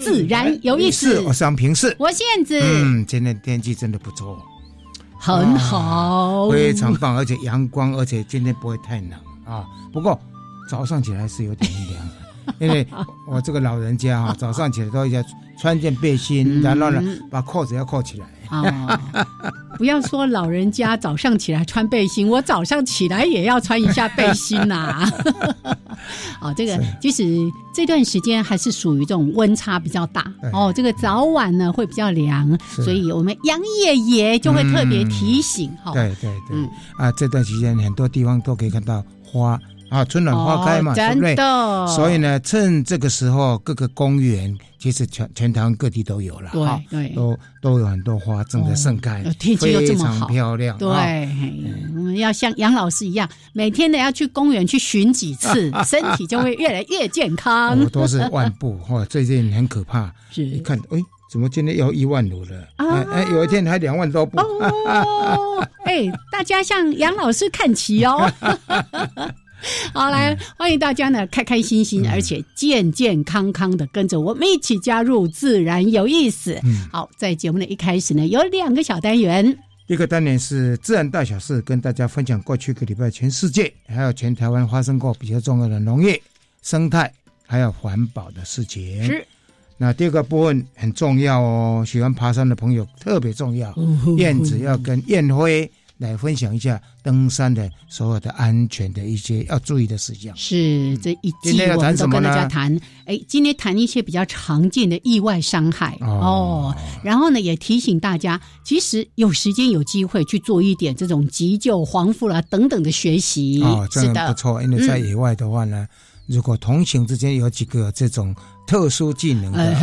自然有意思。我是杨平视，我燕子。嗯，今天天气真的不错，很好，非常棒，而且阳光，而且今天不会太冷啊。不过早上起来是有点凉，因为我这个老人家哈，早上起来都要穿件背心，然后呢把扣子要扣起来。啊，不要说老人家早上起来穿背心，我早上起来也要穿一下背心呐。哦，这个即使这段时间还是属于这种温差比较大哦，这个早晚呢会比较凉，所以我们杨爷爷就会特别提醒哈。对对对，啊，这段时间很多地方都可以看到花。啊，春暖花开嘛，对不对？所以呢，趁这个时候，各个公园其实全全台湾各地都有了，对对，都都有很多花正在盛开，天气又这么好，漂亮。对，我们要像杨老师一样，每天呢要去公园去巡几次，身体就会越来越健康。我都是万步，哇，最近很可怕，是一看，哎，怎么今天要一万五了？哎哎，有一天还两万多步。哦，哎，大家向杨老师看齐哦。好，来欢迎大家呢，开开心心，而且健健康康的跟着我们一起加入自然有意思。好，在节目的一开始呢，有两个小单元，一个单元是自然大小事，跟大家分享过去一个礼拜全世界还有全台湾发生过比较重要的农业、生态还有环保的事情。是，那第二个部分很重要哦，喜欢爬山的朋友特别重要，燕子要跟燕辉。来分享一下登山的所有的安全的一些要注意的事项。是这一季我们都跟大家谈，哎，今天谈一些比较常见的意外伤害哦。然后呢，也提醒大家，其实有时间有机会去做一点这种急救、防护啦等等的学习。哦，真的不错，因为在野外的话呢。如果同行之间有几个这种特殊技能的，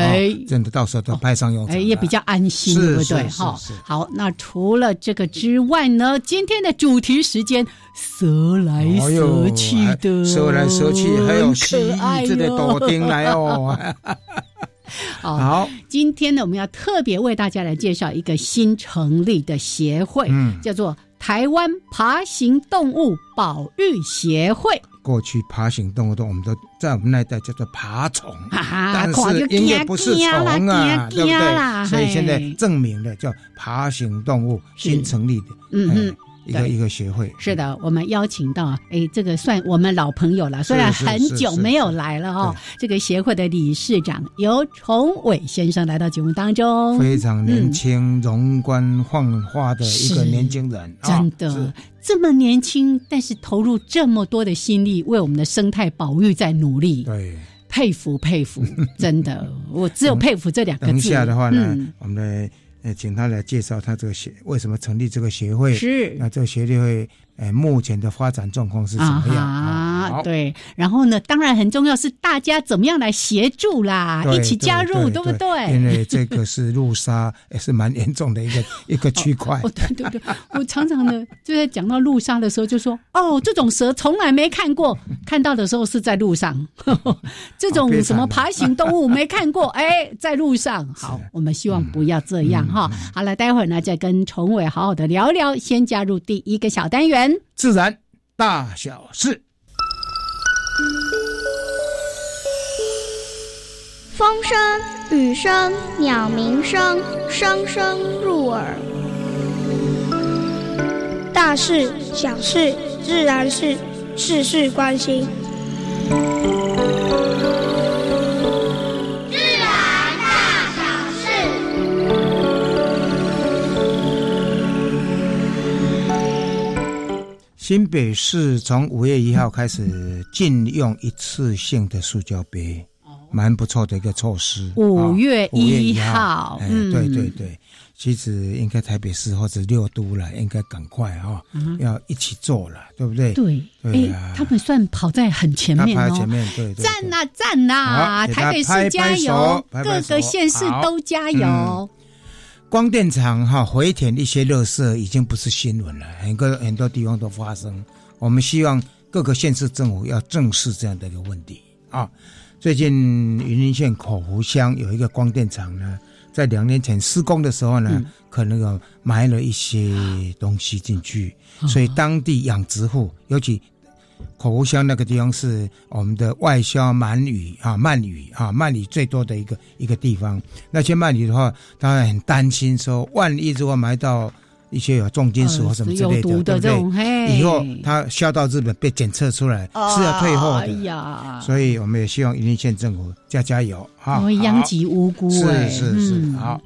真的到时候都派上用场，也比较安心，对不对？哈，好，那除了这个之外呢？今天的主题时间，蛇来蛇去的，蛇来蛇去，还有蜥蜴这个多丁来哦。好，今天呢，我们要特别为大家来介绍一个新成立的协会，嗯，叫做台湾爬行动物保育协会。过去爬行动物都，我们都在我们那一代叫做爬虫，但是因为不是虫啊，对不对？所以现在证明了叫爬行动物新成立的，嗯嗯。一个一个协会。是的，我们邀请到哎，这个算我们老朋友了，虽然很久没有来了哦。这个协会的理事长由崇伟先生来到节目当中，非常年轻、容光焕发的一个年轻人，真的这么年轻，但是投入这么多的心力，为我们的生态保育在努力，对，佩服佩服，真的，我只有佩服这两个字。等一下的话呢，我们的。请他来介绍他这个协为什么成立这个协会？是那这个协会。哎，目前的发展状况是怎么样啊？对，然后呢，当然很重要是大家怎么样来协助啦，一起加入，对不对？因为这个是路杀，也是蛮严重的一个一个区块。哦，对对对，我常常呢就在讲到路杀的时候，就说哦，这种蛇从来没看过，看到的时候是在路上，这种什么爬行动物没看过，哎，在路上。好，我们希望不要这样哈。好了，待会儿呢再跟崇伟好好的聊聊，先加入第一个小单元。自然大小事，风声、雨声、鸟鸣声，声声入耳。大事、小事、自然事，事事关心。新北市从五月一号开始禁用一次性的塑胶杯，蛮不错的一个措施。五月一号，嗯，对对对，其实应该台北市或者六都了，应该赶快哈，要一起做了，对不对？对，对啊，他们算跑在很前面哦，前面对，赞呐赞呐，台北市加油，各个县市都加油。光电厂哈回填一些垃圾已经不是新闻了，很多很多地方都发生。我们希望各个县市政府要正视这样的一个问题啊。最近云林县口湖乡有一个光电厂呢，在两年前施工的时候呢，可能有埋了一些东西进去，所以当地养殖户尤其。口湖乡那个地方是我们的外销鳗鱼啊，鳗鱼啊，鳗鱼最多的一个一个地方。那些鳗鱼的话，当然很担心，说万一如果埋到一些有重金属或什么之类的，对不对？以后它销到日本被检测出来是要退货的。所以我们也希望云林县政府加加油啊！殃及无辜，是是是，好。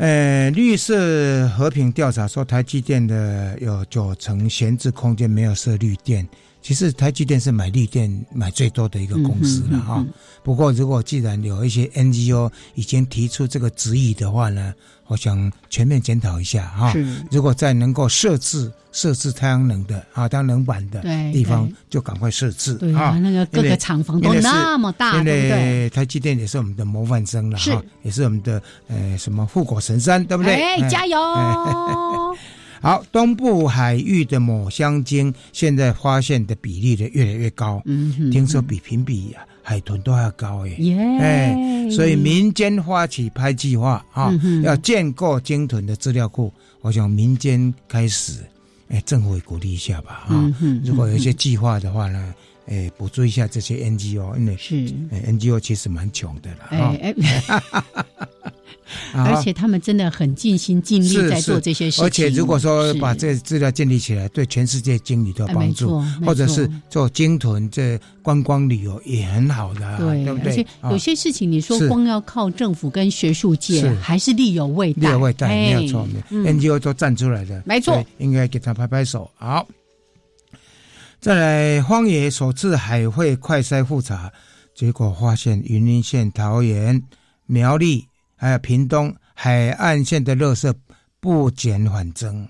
呃，绿色和平调查说，台积电的有九成闲置空间没有设绿电。其实台积电是买绿电买最多的一个公司了哈。不过，如果既然有一些 NGO 已经提出这个质疑的话呢？我想全面检讨一下哈，如果在能够设置设置太阳能的啊，太阳能板的地方，就赶快设置啊。那个各个厂房都那么大，因为台积电也是我们的模范生了哈，也是我们的呃什么护国神山，对不对？哎，加油！好，东部海域的抹香鲸现在发现的比例的越来越高，嗯，听说比评比啊。海豚都要高耶，耶，所以民间发起拍计划啊，要建构鲸豚的资料库。我想民间开始，哎，政府也鼓励一下吧啊。如果有一些计划的话呢，哎，补助一下这些 NGO，因为是 NGO 其实蛮穷的了 啊。而且他们真的很尽心尽力在做这些事情。而且如果说把这资料建立起来，对全世界经理都有帮助，或者是做鲸豚这观光旅游也很好的，对不对？而且有些事情你说光要靠政府跟学术界，还是力有未逮。力有未逮，没有错，NGO 都站出来的，没错，应该给他拍拍手。好，再来，荒野首次海会快筛复查，结果发现云林县、桃园、苗栗。还有屏东海岸线的垃圾不减反增，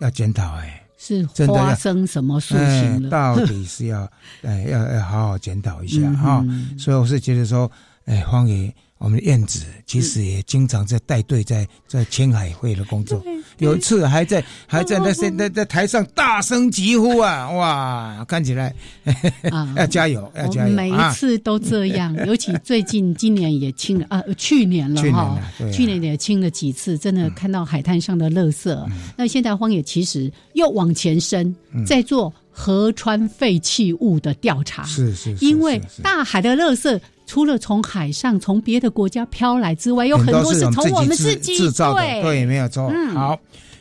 要检讨哎，是发生什么事情了？到底是要哎要要好好检讨一下哈。所以我是觉得说，哎，荒野。我们的燕子其实也经常在带队，在在青海会的工作。有一次还在还在那在在台上大声疾呼啊！哇，看起来 要加油，要加油！每一次都这样，尤其最近今年也清了啊，去年了哈，去年也清了几次，真的看到海滩上的垃圾。那现在荒野其实又往前伸，在做河川废弃物的调查。是是，因为大海的垃圾。除了从海上、从别的国家飘来之外，有很多是从我们自己制造的，对，没有错。好，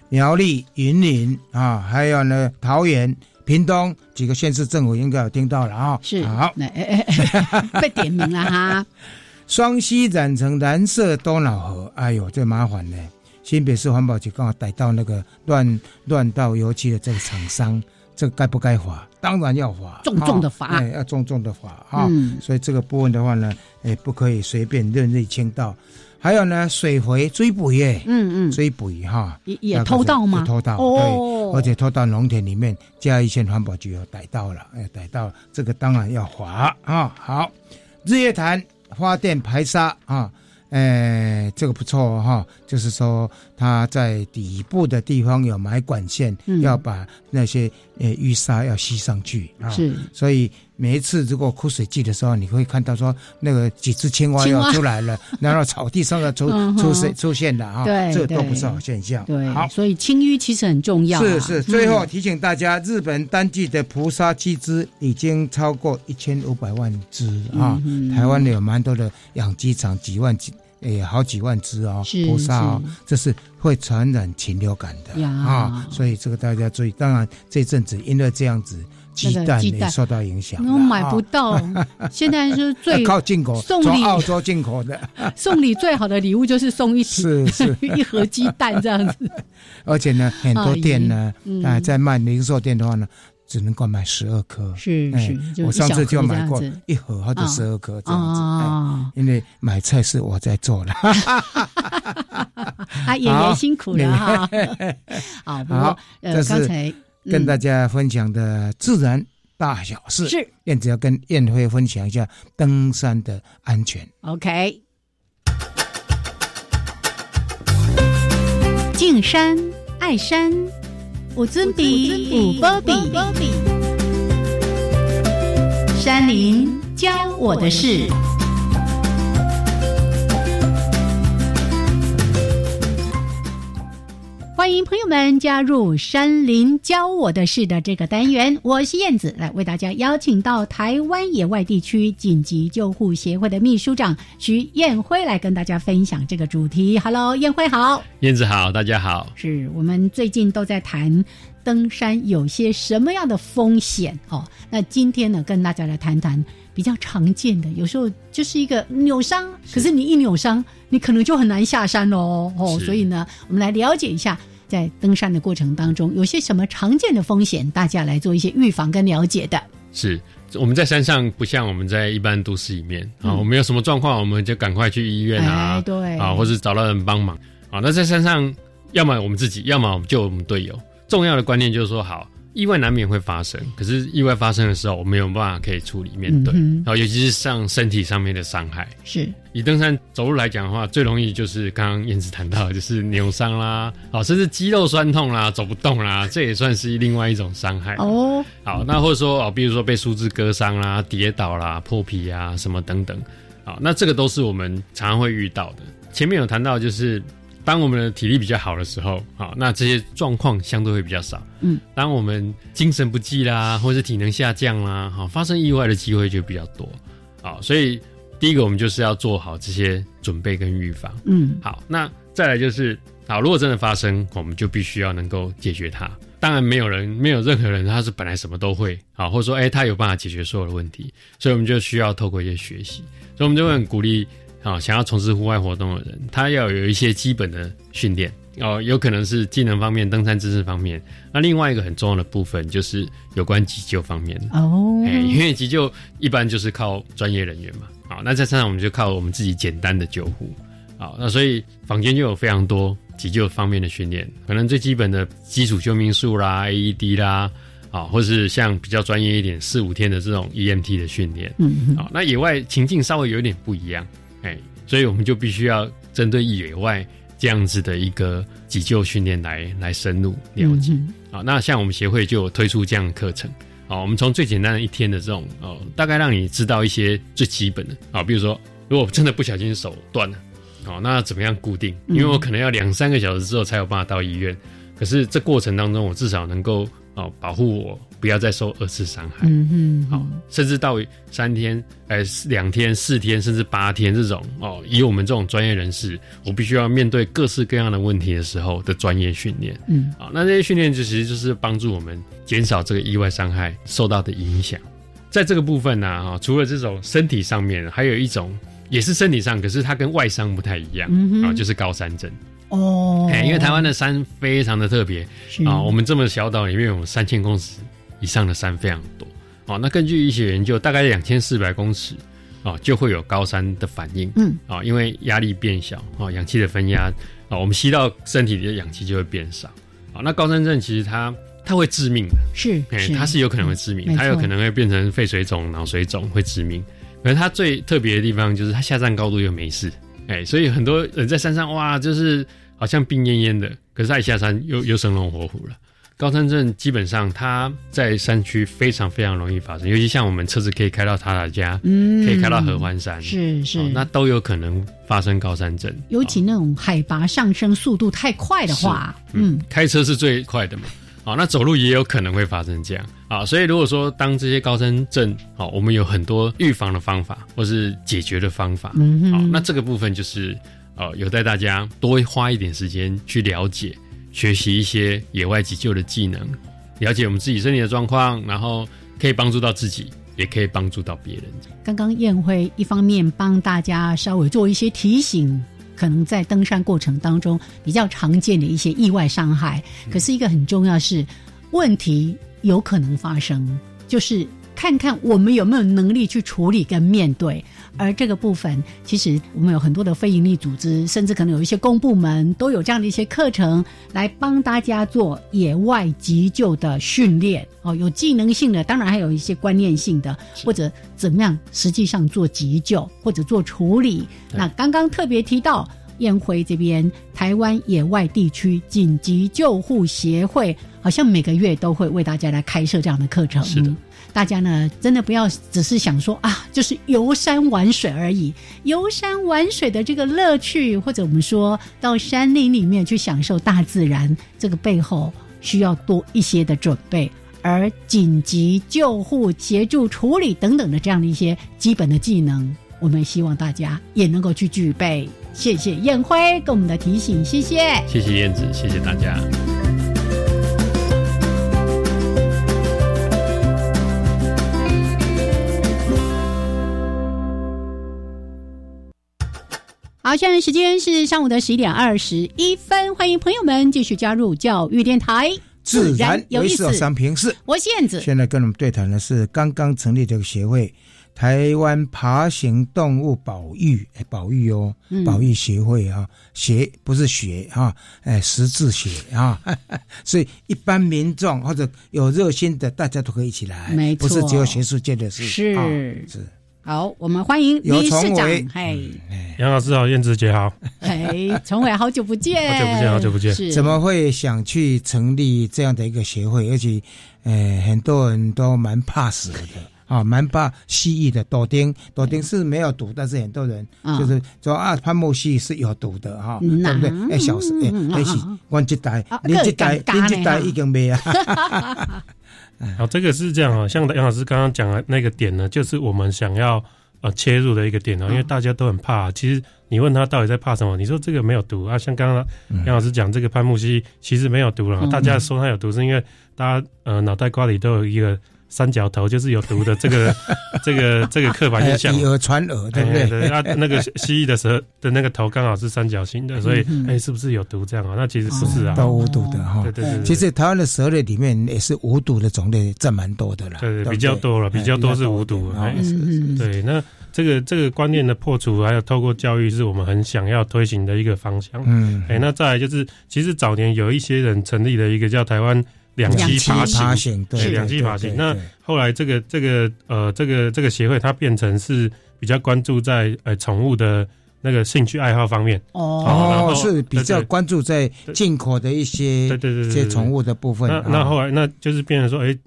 苗栗、云林啊，还有呢，桃园、屏东几个县市政府应该有听到了啊。是，好，被点名了哈。双溪染成蓝色多瑙河，哎呦，这麻烦呢。新北市环保局刚好逮到那个乱乱倒油漆的这个厂商。这个该不该罚？当然要罚，重重的罚，哎，要重重的罚哈。所以这个部分的话呢，哎，不可以随便任意倾倒。还有呢，水回追捕耶，嗯嗯，追捕哈，也也偷盗吗？偷盗，对，而且偷到农田里面，嘉义县环保局有逮到了，哎，逮到这个当然要罚啊。好，日月潭发电排沙啊。哎，这个不错哈，就是说他在底部的地方有埋管线，要把那些呃淤沙要吸上去啊。是，所以每一次如果枯水季的时候，你会看到说那个几只青蛙要出来了，然后草地上要出出现出现的啊。对，这都不是好现象。对，好，所以清淤其实很重要。是是，最后提醒大家，日本单季的菩萨鸡只已经超过一千五百万只啊。台湾有蛮多的养鸡场，几万几。诶，好几万只哦，菩萨哦，这是会传染禽流感的啊，所以这个大家注意。当然，这阵子因为这样子，鸡蛋也受到影响，那买不到。现在是最 靠进口，送礼澳洲进口的。送礼最好的礼物就是送一是是一盒鸡蛋这样子。而且呢，很多店呢，啊，在卖零售店的话呢，只能够买十二颗。是是，我上次就买过一盒或者十二颗这样子。因为买菜是我在做的。啊，演员辛苦了哈。好，好，这是跟大家分享的自然大小事。是燕子要跟燕辉分享一下登山的安全。OK。敬山爱山，五尊比五波比，山林教我的事。欢迎朋友们加入“山林教我的事”的这个单元，我是燕子，来为大家邀请到台湾野外地区紧急救护协会的秘书长徐燕辉来跟大家分享这个主题。Hello，燕辉好，燕子好，大家好。是我们最近都在谈登山有些什么样的风险哦？那今天呢，跟大家来谈谈比较常见的，有时候就是一个扭伤，可是你一扭伤，你可能就很难下山喽哦。所以呢，我们来了解一下。在登山的过程当中，有些什么常见的风险，大家来做一些预防跟了解的。是我们在山上不像我们在一般都市里面啊，我们有什么状况，我们就赶快去医院啊，对啊，或者找到人帮忙啊。那在山上，要么我们自己，要么就我们队友。重要的观念就是说，好。意外难免会发生，可是意外发生的时候，我们有办法可以处理面对。然后，尤其是像身体上面的伤害，是以登山走路来讲的话，最容易就是刚刚燕子谈到，的，就是扭伤啦，哦，甚至肌肉酸痛啦，走不动啦，这也算是另外一种伤害哦。好，那或者说哦，比如说被树枝割伤啦、跌倒啦、破皮啊什么等等，好，那这个都是我们常常会遇到的。前面有谈到就是。当我们的体力比较好的时候，好，那这些状况相对会比较少。嗯，当我们精神不济啦，或是体能下降啦，好，发生意外的机会就比较多。好，所以第一个我们就是要做好这些准备跟预防。嗯，好，那再来就是，好，如果真的发生，我们就必须要能够解决它。当然，没有人，没有任何人他是本来什么都会，好，或者说，哎，他有办法解决所有的问题，所以我们就需要透过一些学习，所以我们就会很鼓励。啊，想要从事户外活动的人，他要有一些基本的训练哦，有可能是技能方面、登山知识方面。那另外一个很重要的部分就是有关急救方面哦，哎，因为急救一般就是靠专业人员嘛。好，那在山上我们就靠我们自己简单的救护。好，那所以坊间就有非常多急救方面的训练，可能最基本的基础救命术啦、AED 啦，啊，或是像比较专业一点四五天的这种 EMT 的训练。嗯，好，那野外情境稍微有点不一样。哎，所以我们就必须要针对野外这样子的一个急救训练来来深入了解啊。那像我们协会就有推出这样的课程啊。我们从最简单的一天的这种哦，大概让你知道一些最基本的啊，比如说如果真的不小心手断了，哦，那怎么样固定？因为我可能要两三个小时之后才有办法到医院，可是这过程当中我至少能够哦保护我。不要再受二次伤害，嗯嗯，好，甚至到三天、哎两天、四天，甚至八天这种哦，以我们这种专业人士，我必须要面对各式各样的问题的时候的专业训练，嗯，好，那这些训练就其实就是帮助我们减少这个意外伤害受到的影响。在这个部分呢，哈，除了这种身体上面，还有一种也是身体上，可是它跟外伤不太一样，啊，就是高山症。哦，哎，因为台湾的山非常的特别啊，我们这么小岛里面有三千公尺。以上的山非常多，哦，那根据医学研究，大概两千四百公尺，哦，就会有高山的反应，嗯，啊，因为压力变小，哦，氧气的分压，啊，我们吸到身体里的氧气就会变少，啊，那高山症其实它它会致命的，是，哎，它是有可能会致命，它有可能会变成肺水肿、脑水肿，会致命。可是它最特别的地方就是它下站高度又没事，哎，所以很多人在山上哇，就是好像病恹恹的，可是他一下山又又生龙活虎了。高山症基本上，它在山区非常非常容易发生，尤其像我们车子可以开到塔塔加，嗯，可以开到合欢山，是是，那都有可能发生高山症。尤其那种海拔上升速度太快的话，嗯，开车是最快的嘛，好，那走路也有可能会发生这样啊。所以如果说当这些高山症，好，我们有很多预防的方法或是解决的方法，嗯好，那这个部分就是呃，有待大家多花一点时间去了解。学习一些野外急救的技能，了解我们自己身体的状况，然后可以帮助到自己，也可以帮助到别人。刚刚宴会一方面帮大家稍微做一些提醒，可能在登山过程当中比较常见的一些意外伤害，可是一个很重要是问题有可能发生，就是看看我们有没有能力去处理跟面对。而这个部分，其实我们有很多的非营利组织，甚至可能有一些公部门都有这样的一些课程，来帮大家做野外急救的训练。哦，有技能性的，当然还有一些观念性的，或者怎么样实际上做急救或者做处理。那刚刚特别提到燕辉这边，台湾野外地区紧急救护协会，好像每个月都会为大家来开设这样的课程。是的。大家呢，真的不要只是想说啊，就是游山玩水而已。游山玩水的这个乐趣，或者我们说到山林里面去享受大自然，这个背后需要多一些的准备。而紧急救护、协助处理等等的这样的一些基本的技能，我们希望大家也能够去具备。谢谢燕辉给我们的提醒，谢谢，谢谢燕子，谢谢大家。好，现在时间是上午的十一点二十一分，欢迎朋友们继续加入教育电台，自然有意思。三平四，我是燕子。现在跟我们对谈的是刚刚成立这个协会——台湾爬行动物保育保育哦，保育协会啊，学不是学啊，哎，识字学啊，所以一般民众或者有热心的，大家都可以一起来，没错，不是只有学术界的事，是是。好，我们欢迎李市长。嘿，杨老师好，燕子姐好。哎，崇伟，好久不见，好久不见，好久不见。怎么会想去成立这样的一个协会？而且，呃，很多人都蛮怕死的啊，蛮怕蜥蜴的。多丁，多丁是没有毒，但是很多人就是说啊，潘木蜥是有毒的哈，对不对？哎，小时哎，那是我这代，你这代，你这代已经没啊。好，这个是这样啊，像杨老师刚刚讲的那个点呢，就是我们想要呃切入的一个点啊，因为大家都很怕。其实你问他到底在怕什么，你说这个没有毒啊，像刚刚杨老师讲这个潘木西其实没有毒了，大家说它有毒是因为大家呃脑袋瓜里都有一个。三角头就是有毒的，这个 这个这个刻板印象，以讹传讹，对不对？对，那那个蜥蜴的蛇的那个头刚好是三角形的，所以哎，是不是有毒这样啊？那其实不是啊，都无毒的哈。对对对，其实台湾的蛇类里面也是无毒的种类占蛮多的了，对对，比较多了，比较多是无毒。嗯对，那这个这个观念的破除，还有透过教育，是我们很想要推行的一个方向。嗯，哎，那再来就是，其实早年有一些人成立了一个叫台湾。两栖爬行，对，两栖爬行。那后来这个这个呃这个这个协会，它变成是比较关注在呃宠物的那个兴趣爱好方面。哦，是比较关注在进口的一些对对对一些宠物的部分。那那后来那就是变成说，哎，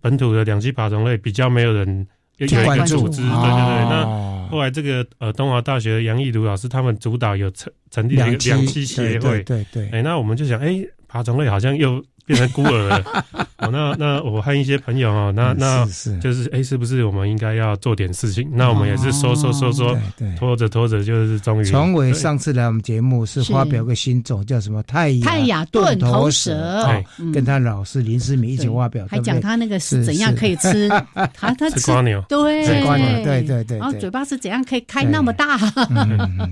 本土的两栖爬虫类比较没有人有一个组织，对对对。那后来这个呃东华大学杨义儒老师他们主导有成成立一个两栖协会，对对。哎，那我们就想，哎，爬虫类好像又。变成孤儿。了，哦，那那我和一些朋友哦，那那就是哎，是不是我们应该要做点事情？那我们也是说说说说，拖着拖着，就是终于。崇伟上次来我们节目是发表个新种，叫什么？泰泰雅盾头蛇，跟他老师林思敏一起发表，还讲他那个是怎样可以吃，他他 吃瓜牛，对，吃瓜牛，对对对，然后嘴巴是怎样可以开那么大？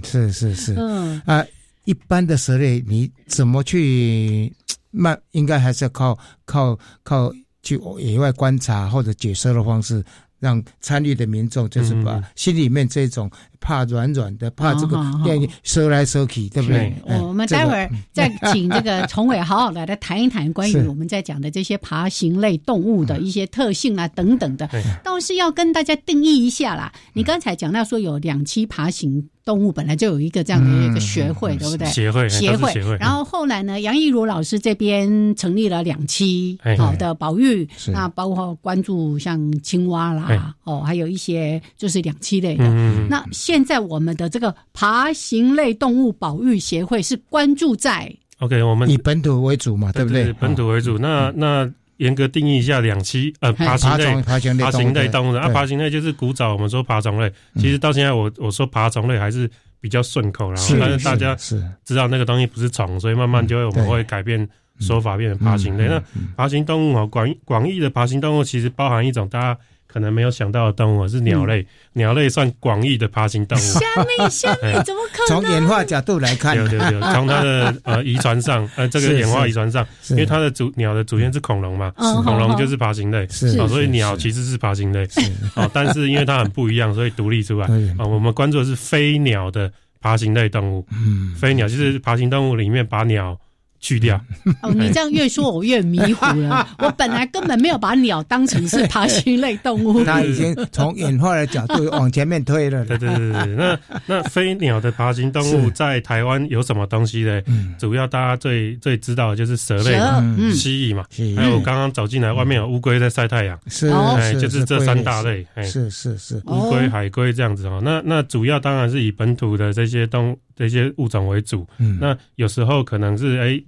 是是是，嗯。啊，一般的蛇类你怎么去？慢，应该还是要靠靠靠去野外观察或者解说的方式，让参与的民众就是把心里面这种怕软软的，怕这个电收来收去，对不对？我们待会儿再请这个崇伟好好的来谈一谈关于 我们在讲的这些爬行类动物的一些特性啊等等的，倒是要跟大家定义一下啦。你刚才讲到说有两栖爬行。动物本来就有一个这样的一个学会，对不对？协会，协会。然后后来呢，杨义如老师这边成立了两期好的保育，那包括关注像青蛙啦，哦，还有一些就是两栖类的。那现在我们的这个爬行类动物保育协会是关注在 OK，我们以本土为主嘛，对不对？本土为主。那那。严格定义一下两栖呃爬行类爬行类动物啊爬行类就是古早我们说爬虫类，其实到现在我我说爬虫类还是比较顺口，然后但是大家知道那个东西不是虫，所以慢慢就会我们会改变说法变成爬行类。那爬行动物哦，广广义的爬行动物其实包含一种大家。可能没有想到的动物是鸟类，鸟类算广义的爬行动物。虾米 虾米怎么可能？从演化角度来看，对对对，从它的呃遗传上，呃这个演化遗传上，因为它的祖鸟的祖先是恐龙嘛，恐龙就是爬行类，是所以鸟其实是爬行类，哦，但是因为它很不一样，所以独立出来。啊。我们关注的是飞鸟的爬行类动物，嗯，飞鸟就是爬行动物里面把鸟。去掉哦，你这样越说我越迷糊了。我本来根本没有把鸟当成是爬行类动物。它已经从演化的角度往前面推了。对对对对，那 那飞鸟的爬行动物在台湾有什么东西呢？主要大家最最知道的就是蛇类、蜥蜴嘛。还有刚刚走进来，外面有乌龟在晒太阳。是，就是这三大类。是是是，乌龟、海龟这样子哦。那那主要当然是以本土的这些动这些物种为主。嗯，那有时候可能是哎。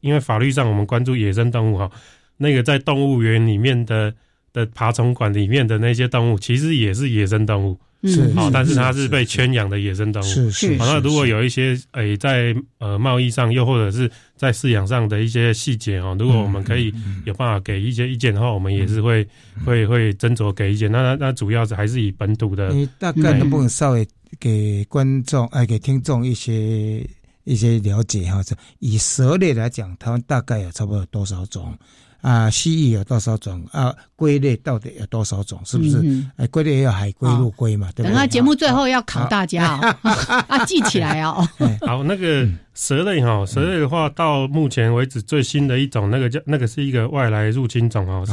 因为法律上我们关注野生动物哈，那个在动物园里面的的爬虫馆里面的那些动物，其实也是野生动物，是哦，但是它是被圈养的野生动物，是是。那如果有一些诶在呃贸易上，又或者是在饲养上的一些细节哦，如果我们可以有办法给一些意见的话，我们也是会会会斟酌给意见。那那那主要是还是以本土的，你大概能不能稍微给观众哎给听众一些？一些了解哈，这以蛇类来讲，它们大概有差不多多少种啊？蜥蜴有多少种啊？龟类到底有多少种？是不是？哎，龟类也有海龟、陆龟嘛？对等下节目最后要考大家 啊，记起来哦。好，那个蛇类哈，蛇类的话，到目前为止最新的一种，那个叫那个是一个外来入侵种哦，是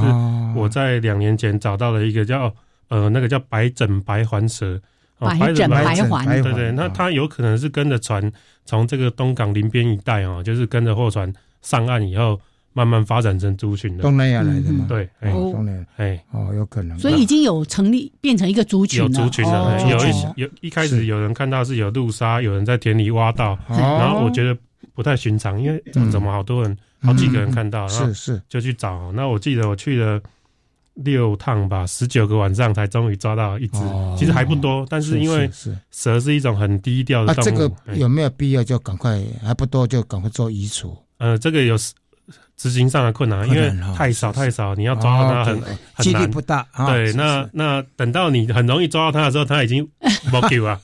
我在两年前找到了一个叫呃，那个叫白枕白环蛇。白枕白环，对对，那它有可能是跟着船从这个东港林边一带哦，就是跟着货船上岸以后，慢慢发展成族群的。东南亚来的嘛？对，东南亚，哎，哦，有可能。所以已经有成立，变成一个族群有族群的，有一有一开始有人看到是有路沙，有人在田里挖到，然后我觉得不太寻常，因为怎么好多人，好几个人看到，是是，就去找。那我记得我去了。六趟吧，十九个晚上才终于抓到一只，其实还不多，但是因为蛇是一种很低调的动物，这个有没有必要就赶快还不多就赶快做移除？呃，这个有执行上的困难，因为太少太少，你要抓到它很几率不大。对，那那等到你很容易抓到它的时候，它已经没救啊。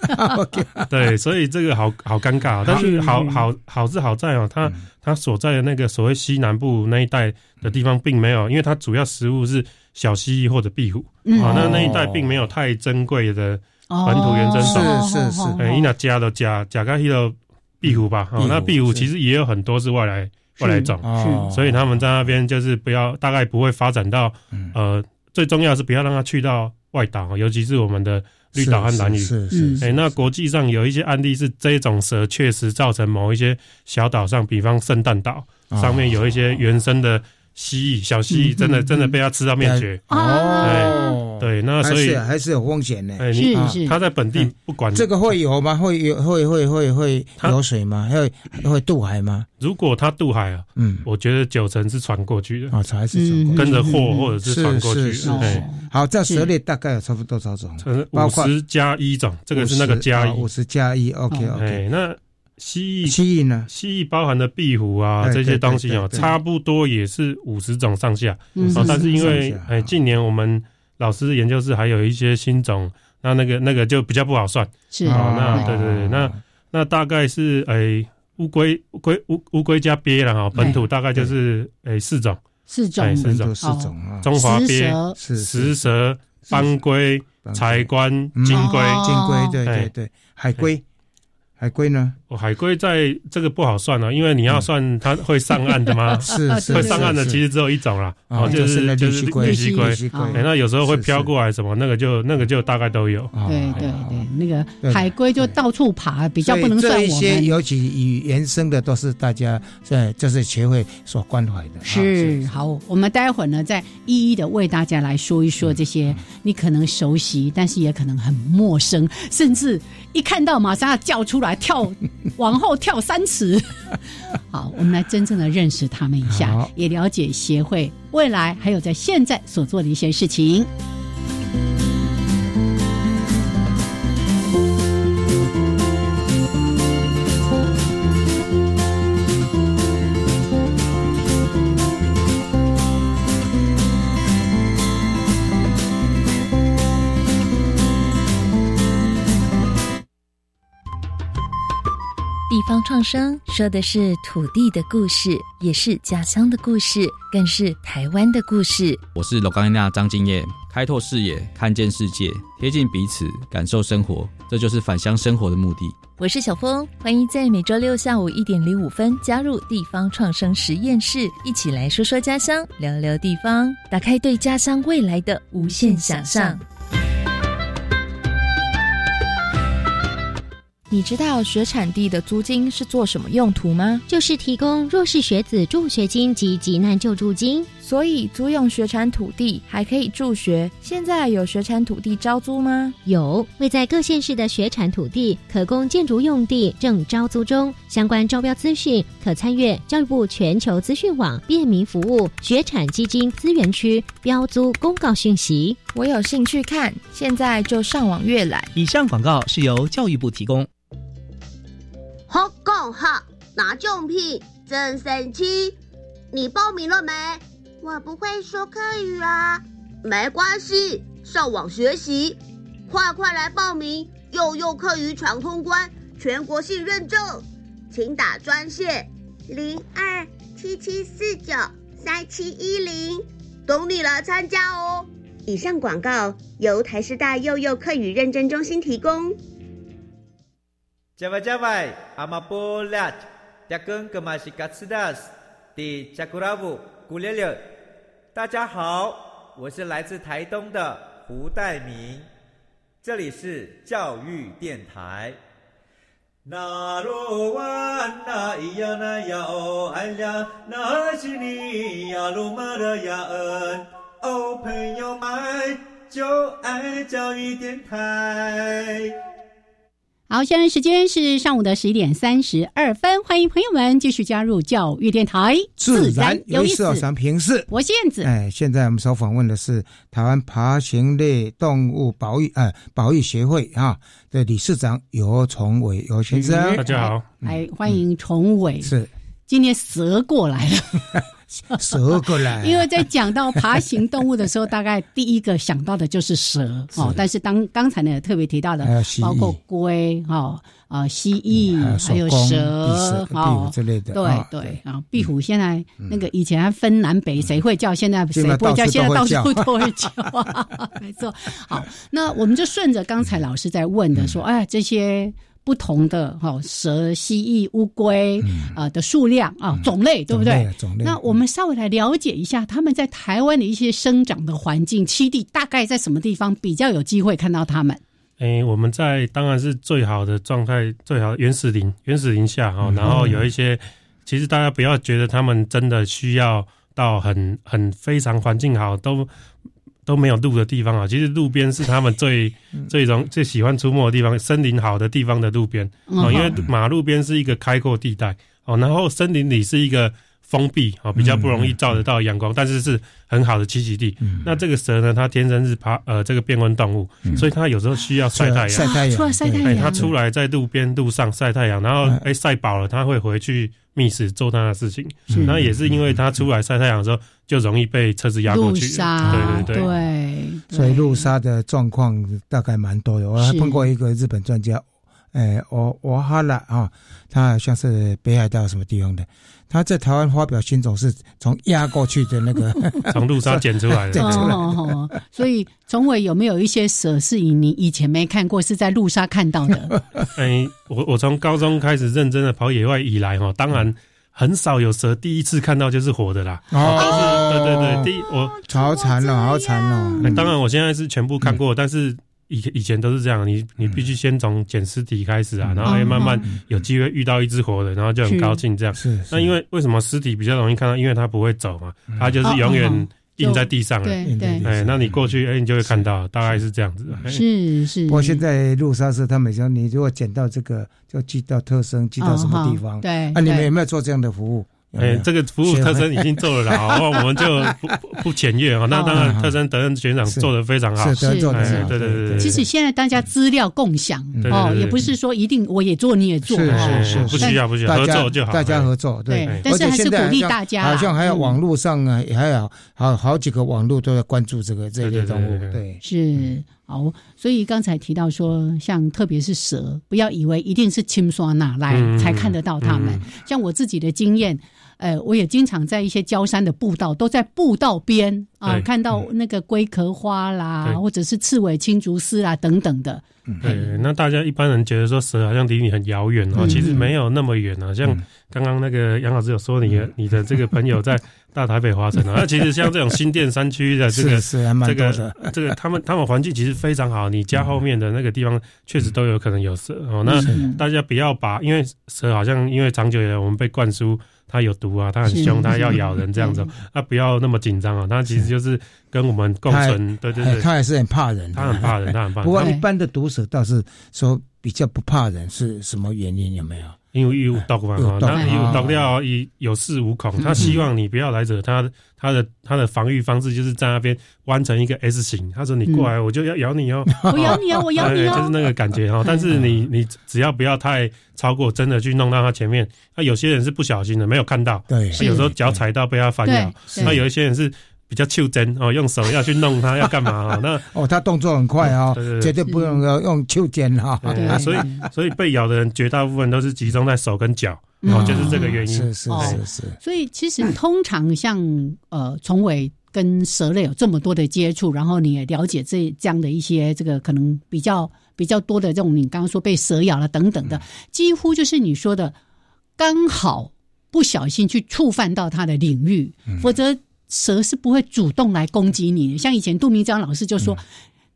对，所以这个好好尴尬，但是好好好是好在哦，它它所在的那个所谓西南部那一带的地方，并没有，因为它主要食物是。小蜥蜴或者壁虎，啊，那那一带并没有太珍贵的本土原生种，是是是，哎，伊那加的加加个迄个壁虎吧，哦，那壁虎其实也有很多是外来外来种，所以他们在那边就是不要，大概不会发展到，呃，最重要是不要让它去到外岛，尤其是我们的绿岛和蓝屿，是是，哎，那国际上有一些案例是这种蛇确实造成某一些小岛上，比方圣诞岛上面有一些原生的。蜥蜴，小蜥蜴真的真的被它吃到灭绝哦！对，那所以还是有风险的。是是，他在本地不管这个会有吗？会有会会会会有水吗？会会渡海吗？如果他渡海啊，嗯，我觉得九成是船过去的啊，还是船跟着货或者是船过去。好，这蛇类大概有差不多多少种？五十加一种，这个是那个加一，五十加一。OK OK，那。蜥蜴，蜥蜴呢？蜥蜴包含的壁虎啊，这些东西哦，差不多也是五十种上下。哦，但是因为哎，近年我们老师研究室还有一些新种，那那个那个就比较不好算。是。啊，那对对对，那那大概是诶乌龟乌龟乌乌龟加鳖了哈，本土大概就是诶四种，四种。四种。四种啊，中华鳖、石蛇、斑龟、柴棺、金龟、金龟，对对对，海龟。海龟呢？哦，海龟在这个不好算了，因为你要算它会上岸的吗？是 会上岸的，其实只有一种啦，哦，就是就是绿蜥龟。哎，那有时候会飘过来什么，那个就那个就大概都有。对对对，那个海龟就到处爬，比较不能算我们。这些尤其与原生的，都是大家在这是协会所关怀的。是好，我们待会儿呢，再一一的为大家来说一说这些你可能熟悉，但是也可能很陌生，甚至一看到马上要叫出来。来跳，往后跳三尺。好，我们来真正的认识他们一下，也了解协会未来还有在现在所做的一些事情。方创生说的是土地的故事，也是家乡的故事，更是台湾的故事。我是罗冈娜张敬业，开拓视野，看见世界，贴近彼此，感受生活，这就是返乡生活的目的。我是小峰，欢迎在每周六下午一点零五分加入地方创生实验室，一起来说说家乡，聊聊地方，打开对家乡未来的无限想象。你知道学产地的租金是做什么用途吗？就是提供弱势学子助学金及急难救助金。所以租用学产土地还可以助学。现在有学产土地招租吗？有，位在各县市的学产土地可供建筑用地正招租中。相关招标资讯可参阅教育部全球资讯网便民服务学产基金资源区标租公告讯息。我有兴趣看，现在就上网阅览。以上广告是由教育部提供。好讲好，拿奖品真神奇！你报名了没？我不会说客语啊。没关系，上网学习，快快来报名！幼幼客语闯通关，全国性认证，请打专线零二七七四九三七一零，等你来参加哦。以上广告由台师大幼幼课语认证中心提供。加外加外，阿玛波拉，扎根格玛西卡斯达斯，迪加古拉布古列列。大家好，我是来自台东的胡代明，这里是教育电台。那罗哇那咿呀那呀哦哎呀，那是你呀鲁玛的呀恩，哦朋友们就爱教育电台。好，现在时间是上午的十一点三十二分，欢迎朋友们继续加入教育电台，自然有意思。想平视，我是燕子。哎，现在我们所访问的是台湾爬行类动物保育呃保育协会啊的理事长尤崇伟尤先生。大家好，哎欢迎崇伟。是，今天蛇过来了。蛇过来，因为在讲到爬行动物的时候，大概第一个想到的就是蛇哦。但是当刚才呢特别提到的，包括龟哈啊蜥蜴，还有蛇啊之类的。对对啊，壁虎现在那个以前还分南北，谁会叫？现在谁不会叫？现在到处都会叫。没错。好，那我们就顺着刚才老师在问的说，哎，这些。不同的哈蛇、蜥蜴、乌龟啊的数量啊种类，对不对？种类。那我们稍微来了解一下，他们在台湾的一些生长的环境、栖地，大概在什么地方比较有机会看到它们？诶，我们在当然是最好的状态，最好原始林、原始林下哈，然后有一些，其实大家不要觉得他们真的需要到很很非常环境好都。都没有路的地方啊，其实路边是他们最最容最喜欢出没的地方，森林好的地方的路边。哦，因为马路边是一个开阔地带。哦，然后森林里是一个封闭哦，比较不容易照得到阳光，但是是很好的栖息地。那这个蛇呢，它天生是爬呃这个变温动物，所以它有时候需要晒太阳，晒太阳，晒太阳，它出来在路边路上晒太阳，然后哎晒饱了，它会回去。觅食做它的事情，那也是因为它出来晒太阳的时候，就容易被车子压过去。对对对，所以路杀的状况大概蛮多的。我还碰过一个日本专家，哎，我我哈了啊，他好像是北海道什么地方的。他在台湾发表新种是从压过去的那个 从路上捡出来的。哦，所以崇伟有没有一些蛇是你以前没看过，是在路上看到的？哎，我我从高中开始认真的跑野外以来哈，当然很少有蛇第一次看到就是活的啦。哦，对对对，第一我好惨了，好惨了。当然我现在是全部看过，但是。以以前都是这样，你你必须先从捡尸体开始啊，然后慢慢有机会遇到一只活的，然后就很高兴这样。是，那因为为什么尸体比较容易看到？因为它不会走嘛，它就是永远印在地上了。对对，哎，那你过去，哎，你就会看到，大概是这样子。是是。不过现在路上是他们说，你如果捡到这个，就寄到特生，寄到什么地方？对。啊，你们有没有做这样的服务？哎，这个服务特征已经做了啦，好，我们就不不检阅啊。那当然，特征德任学长做的非常好，是做的，对对对对。其实现在大家资料共享哦，也不是说一定我也做你也做，是是是，不需要不需要，合作就好，大家合作对。但是还是鼓励大家，好像还有网络上啊，也还有好好几个网络都在关注这个这类动物，对，是。好，所以刚才提到说，像特别是蛇，不要以为一定是青刷拿来才看得到它们。像我自己的经验，呃，我也经常在一些郊山的步道，都在步道边啊，看到那个龟壳花啦，或者是刺尾青竹丝啦等等的。对，那大家一般人觉得说蛇好像离你很遥远哦，其实没有那么远啊。像刚刚那个杨老师有说，你的你的这个朋友在大台北华城啊，那其实像这种新店山区的这个 这个这个，他们他们环境其实非常好，你家后面的那个地方确实都有可能有蛇哦。那大家不要把，因为蛇好像因为长久以来我们被灌输。它有毒啊，它很凶，它要咬人这样子，啊不要那么紧张啊。它其实就是跟我们共存，对对对。它也是很怕人，它很怕人，它很怕。不过一般的毒蛇倒是说比较不怕人，是什么原因？有没有？因为有毒嘛，它有毒掉，有有恃无恐。他希望你不要来惹他他的他的防御方式就是在那边弯成一个 S 型。他说：“你过来，我就要咬你哦，我咬你哦，我咬你哦。”就是那个感觉哈。但是你你只要不要太超过，真的去弄到他前面。那有些人是不小心的，没有看到。对，有时候脚踩到被他反咬。那有一些人是。比较袖珍哦，用手要去弄它，要干嘛啊？那哦，他动作很快啊，绝对不用要用袖珍哈。所以，所以被咬的人绝大部分都是集中在手跟脚，哦，就是这个原因。是是是是。所以，其实通常像呃，从尾跟蛇类有这么多的接触，然后你也了解这这样的一些这个可能比较比较多的这种，你刚刚说被蛇咬了等等的，几乎就是你说的刚好不小心去触犯到它的领域，否则。蛇是不会主动来攻击你的，像以前杜明章老师就说，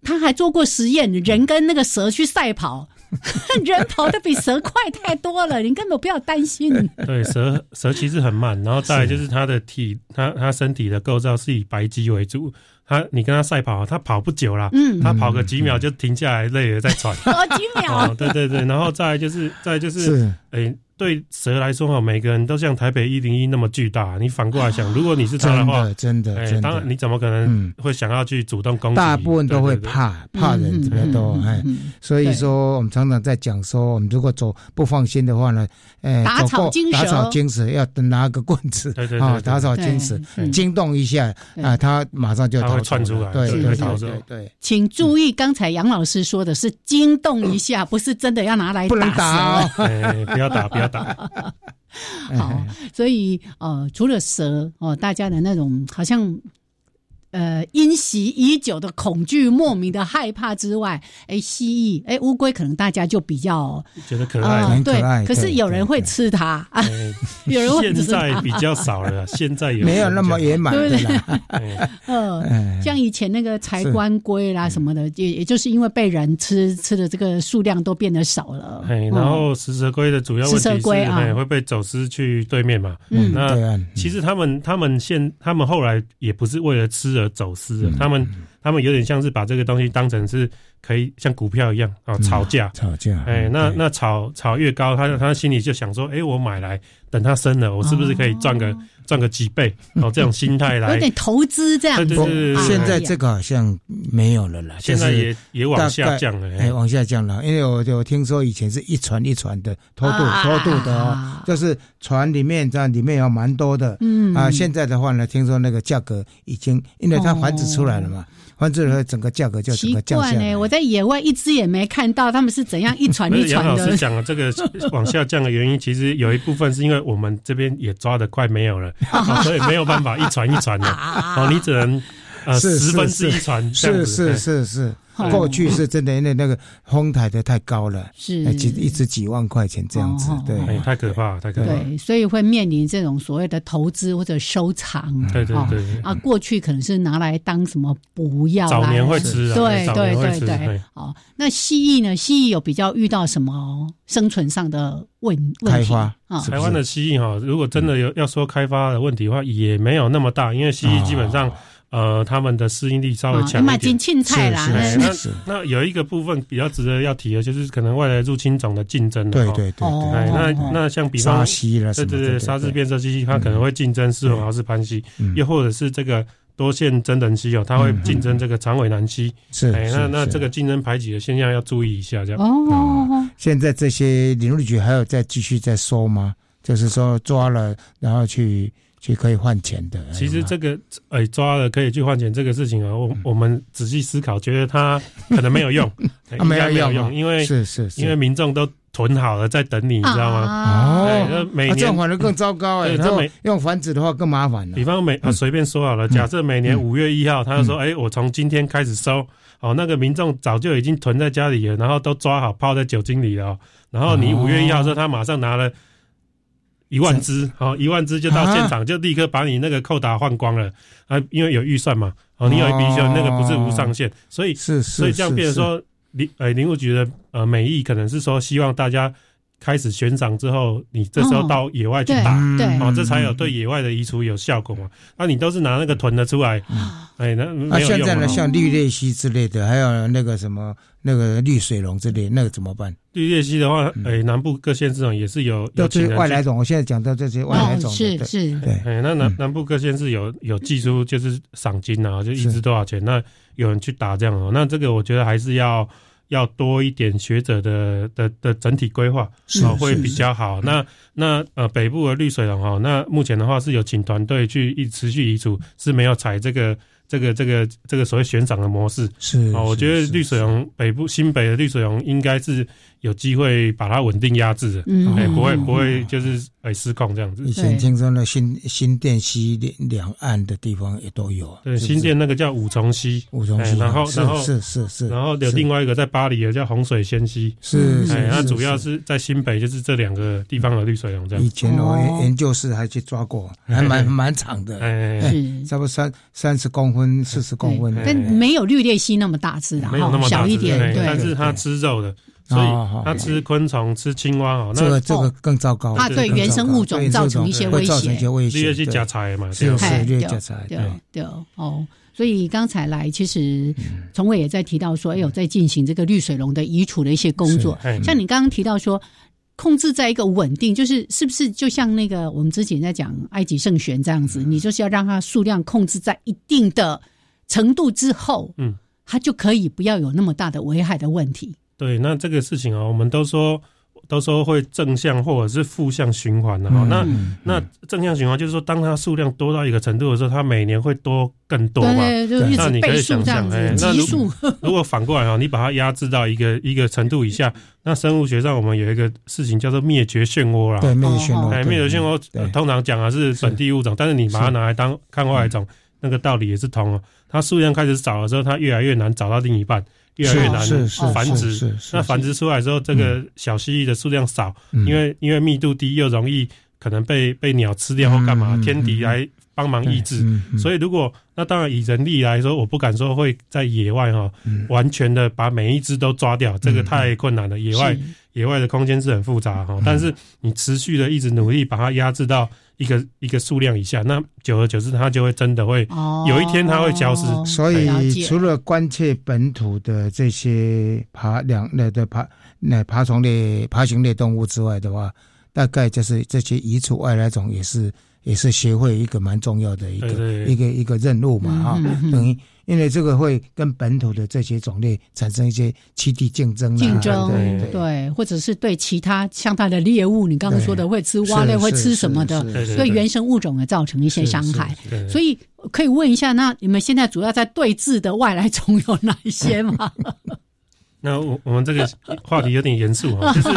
他还做过实验，人跟那个蛇去赛跑，人跑的比蛇快太多了，你根本不要担心。对，蛇蛇其实很慢，然后再来就是它的体，它它身体的构造是以白肌为主，它你跟它赛跑，它跑不久啦，嗯，它跑个几秒就停下来，累了再喘，好几秒，对对对，然后再就是再就是，哎。对蛇来说哈，每个人都像台北一零一那么巨大。你反过来想，如果你是他的话，真的，真的，当然你怎么可能会想要去主动攻击？大部分都会怕，怕人怎么都哎。所以说，我们常常在讲说，我们如果走不放心的话呢，哎，打草惊蛇，打草惊蛇要拿个棍子，对对啊，打草惊蛇，惊动一下啊，它马上就它会窜出来，对对对对。请注意，刚才杨老师说的是惊动一下，不是真的要拿来不打蛇，不要打，不要 好，所以呃，除了蛇哦，大家的那种好像。呃，因袭已久的恐惧、莫名的害怕之外，哎，蜥蜴，哎，乌龟，可能大家就比较觉得可爱，对。可是有人会吃它，有人现在比较少了，现在没有那么野蛮的了。嗯，像以前那个柴官龟啦什么的，也也就是因为被人吃，吃的这个数量都变得少了。哎，然后食蛇龟的主要问题是会被走私去对面嘛？嗯，那其实他们他们现他们后来也不是为了吃。而走私了，他们他们有点像是把这个东西当成是可以像股票一样啊，炒价，炒价，哎，那那炒炒越高，他他心里就想说，哎，我买来等它升了，我是不是可以赚个？赚个几倍哦，这种心态来有点投资这样。对对对，现在这个好像没有了啦，现在也也往下降了，哎，往下降了。因为我就听说以前是一船一船的偷渡偷渡的哦，就是船里面这样里面有蛮多的，嗯啊，现在的话呢，听说那个价格已经，因为它繁殖出来了嘛。换之后，整个价格就整个降下来。我在野外一只也没看到，他们是怎样一船一船的。杨老师讲这个 往下降的原因，其实有一部分是因为我们这边也抓的快没有了，所以没有办法一船一船的。哦，你只能呃十分之一传，是是是是。过去是真的，因为那个哄抬的太高了，是几一直几万块钱这样子，对，太可怕，太可怕。对，所以会面临这种所谓的投资或者收藏。对对对。啊，过去可能是拿来当什么补药，早年会吃，对对对对。哦，那蜥蜴呢？蜥蜴有比较遇到什么生存上的问问题？啊，台湾的蜥蜴哈，如果真的有要说开发的问题的话，也没有那么大，因为蜥蜴基本上。呃，他们的适应力稍微强一点。是是是。那那有一个部分比较值得要提的，就是可能外来入侵种的竞争对对对。哎，那那像比方沙蜥了，对对对，沙质变色蜥蜴，它可能会竞争狮吼还是潘蜥，又或者是这个多线真人蜥哦，它会竞争这个长尾南蜥。是。哎，那那这个竞争排挤的现象要注意一下，这样。哦。现在这些林务局还有再继续在收吗？就是说抓了，然后去。去可以换钱的。其实这个哎抓了可以去换钱这个事情啊，我我们仔细思考，觉得它可能没有用，没有用，因为是是，因为民众都囤好了在等你，你知道吗？哦，每年这样反而更糟糕哎，他每用繁殖的话更麻烦了。比方每啊随便说好了，假设每年五月一号，他就说哎，我从今天开始收。哦，那个民众早就已经囤在家里了，然后都抓好泡在酒精里了。然后你五月一号时候，他马上拿了一万只，好一万只就到现场，就立刻把你那个扣打换光了啊！因为有预算嘛，哦，你有一笔钱，那个不是无上限，所以是所以这样变成说，林呃林务局的呃美意可能是说希望大家。开始悬赏之后，你这时候到野外去打，对，哦，这才有对野外的移除有效果嘛。那你都是拿那个囤的出来，哎，那那现在呢，像绿鬣蜥之类的，还有那个什么那个绿水龙之类，那个怎么办？绿鬣蜥的话，哎，南部各县市种也是有，都是外来种。我现在讲到这些外来种，是是，对，哎，那南南部各县市有有寄出就是赏金啊，就一支多少钱？那有人去打这样哦，那这个我觉得还是要。要多一点学者的的的整体规划，哦，会比较好。那那呃，北部的绿水龙哈，那目前的话是有请团队去一持续移除，是没有采这个。这个这个这个所谓悬赏的模式。是啊，我觉得绿水龙北部新北的绿水龙应该是有机会把它稳定压制的，嗯哎，不会不会就是哎失控这样子。以前听说那新新店西两两岸的地方也都有，对，新店那个叫五重溪，五重溪，然后然后是是是，然后有另外一个在巴黎的叫洪水仙溪，是，哎，那主要是。在新北就是这两个地方的绿水龙这样。以前我研究室还去抓过，还蛮 蛮长的，哎，差不多三三十公分。分四十公分，但没有绿鬣蜥那么大只的，没有那么小一点，对。但是它吃肉的，所以它吃昆虫、吃青蛙哦。这个这个更糟糕，它对原生物种造成一些威胁。绿鬣蜥夹财嘛，是是绿夹财，对对哦。所以刚才来，其实崇伟也在提到说，哎呦，在进行这个绿水龙的移除的一些工作。像你刚刚提到说。控制在一个稳定，就是是不是就像那个我们之前在讲埃及圣玄这样子，你就是要让它数量控制在一定的程度之后，嗯，它就可以不要有那么大的危害的问题。对，那这个事情啊，我们都说。都说会正向或者是负向循环的哈，那那正向循环就是说，当它数量多到一个程度的时候，它每年会多更多嘛？那你可以想象，哎，那如 如果反过来哈，你把它压制到一个一个程度以下，那生物学上我们有一个事情叫做灭绝漩涡啦。对，灭绝漩涡。哎，灭绝漩涡通常讲的是本地物种，但是你把它拿来当看外来种，那个道理也是通哦。它数量开始少的时候，它越来越难找到另一半。越来越难繁殖，那繁殖出来之后，这个小蜥蜴的数量少，因为因为密度低，又容易可能被被鸟吃掉或干嘛，天敌来帮忙抑制。所以如果那当然以人力来说，我不敢说会在野外哈完全的把每一只都抓掉，这个太困难了。野外野外的空间是很复杂哈，但是你持续的一直努力把它压制到。一个一个数量以下，那久而久之，它就会真的会有一天它会消失。所以，除了关切本土的这些爬两类的爬那爬虫类、爬行类动物之外的话，大概就是这些移除外来种也是也是协会一个蛮重要的一个一个一个任务嘛哈，等于。因为这个会跟本土的这些种类产生一些栖地竞争，竞争对，或者是对其他像它的猎物，你刚刚说的会吃蛙类，会吃什么的，对原生物种也造成一些伤害。所以可以问一下，那你们现在主要在对峙的外来种有哪一些吗？那我我们这个话题有点严肃啊，就是